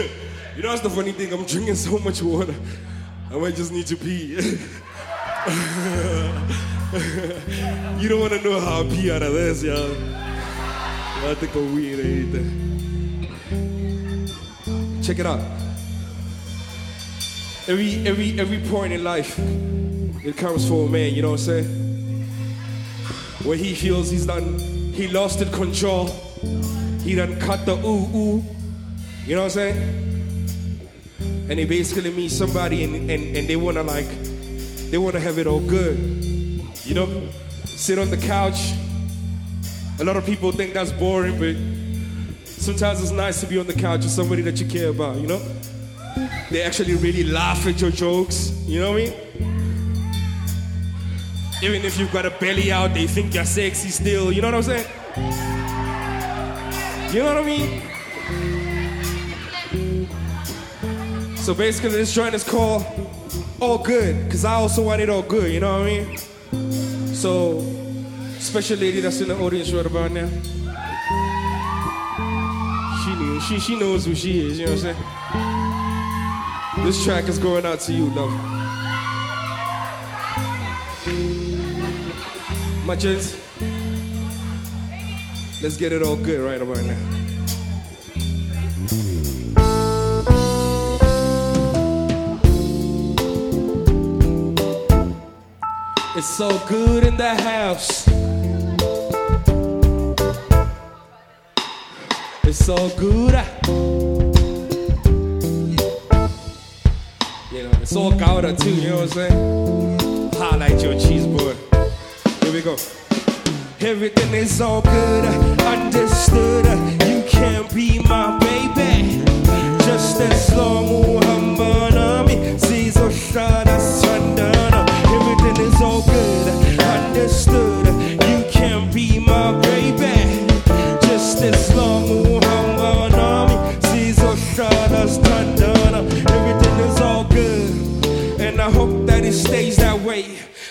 You know, that's the funny thing. I'm drinking so much water. I might just need to pee. you don't want to know how I pee out of this, y'all. I think weed or anything. Check it out. Every every every point in life, it comes for a man. You know what I'm saying? Where he feels he's done, he lost the control. He done cut the ooh ooh. You know what I'm saying? and they basically meet somebody and, and, and they want to like they want to have it all good. You know? Sit on the couch. A lot of people think that's boring but sometimes it's nice to be on the couch with somebody that you care about you know? They actually really laugh at your jokes you know what i mean? Even if you've got a belly out they think you're sexy still you know what i'm saying? You know what i mean So basically, this joint is called All Good, because I also want it all good, you know what I mean? So, special lady that's in the audience right about now. She knew, she, she knows who she is, you know what I'm saying? This track is going out to you, love. My gents, let's get it all good right about now. It's so good in the house. It's so good. Ah. You know, it's all gouda too, you know what I'm saying? Highlight your cheese boy. Here we go. Everything is all good, understood.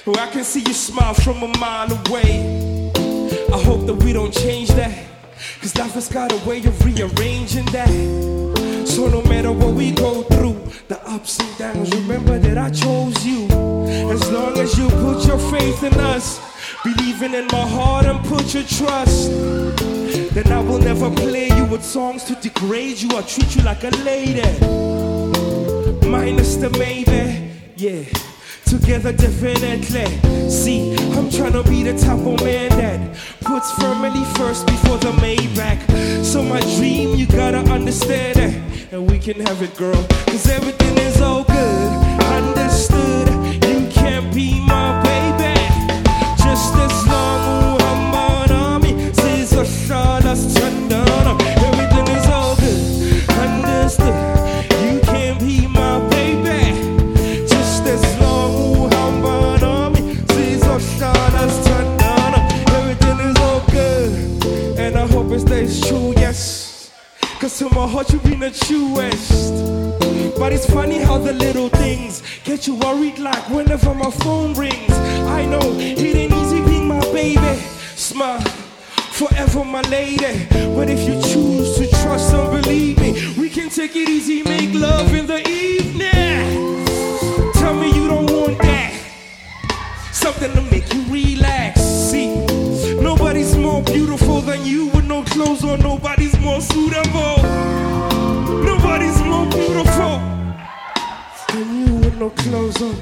Where I can see you smile from a mile away. I hope that we don't change that. Cause life has got a way of rearranging that. So no matter what we go through, the ups and downs, remember that I chose you. As long as you put your faith in us, believing in my heart and put your trust, then I will never play you with songs to degrade you or treat you like a lady. Minus the maybe, yeah. Together definitely. See, I'm trying to be the type of man that puts family first before the Maybach. So my dream, you gotta understand it. And we can have it, girl. Cause everything is all good. Heart you've been the truest. But it's funny how the little things get you worried like whenever my phone rings. I know it ain't easy being my baby. Smile forever my lady. But if you choose to trust and believe me, we can take it easy, make love in the evening. Tell me you don't want that. Something to make you relax. See, nobody's more beautiful than you with no clothes on. Nobody's more suitable. Nobody's more beautiful than you with no clothes on.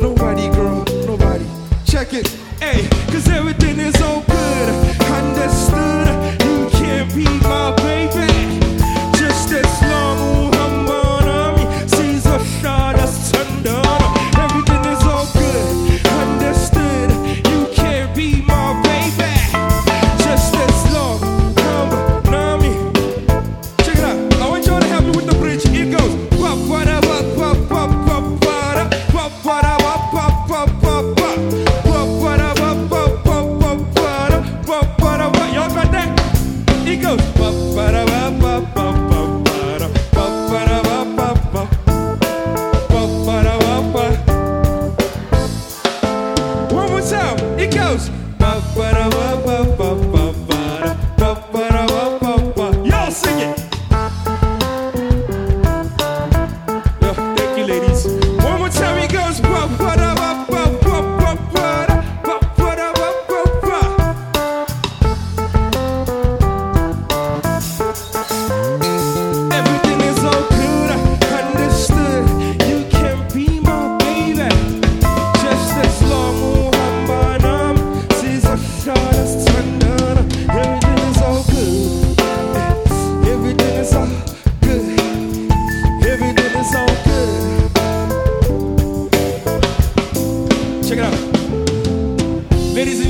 Nobody, girl, nobody. Check it, hey, cause everything is all good. Understood, you can't be my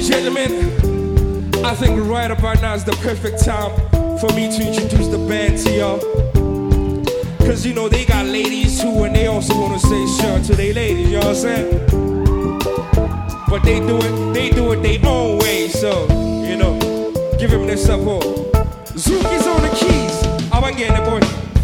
gentlemen, I think right about now is the perfect time for me to introduce the band to y'all. Cause you know they got ladies too, and they also wanna say sure to their ladies, you know what I'm saying? But they do it, they do it their own way, so you know, give them their support. Zuki's on the keys, I'm getting it, boy.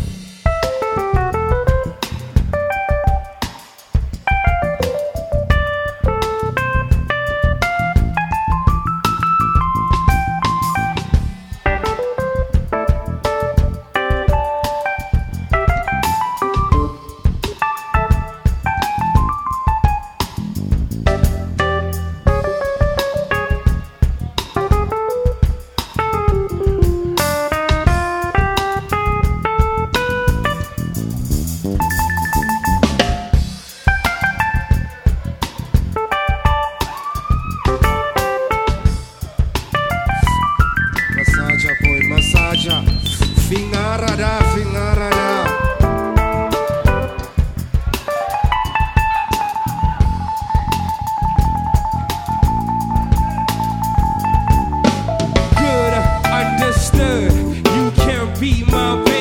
Be my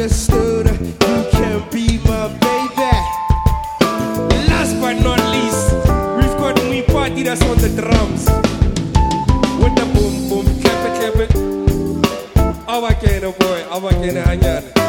Understood. You can be my baby. Last but not least, we've got me party that's on the drums. With the boom boom, clap it, clap it. Awa kena oh boy, awa kena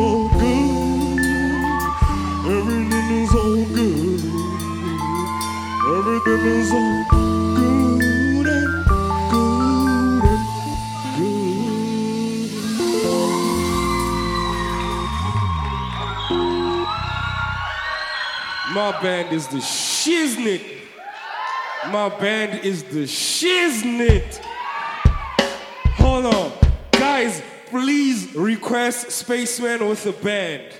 All good. Everything is all good. Everything is all good and good and good. My band is the shiznit. My band is the shiznit. Hold on. Guys, please request Spaceman with a band.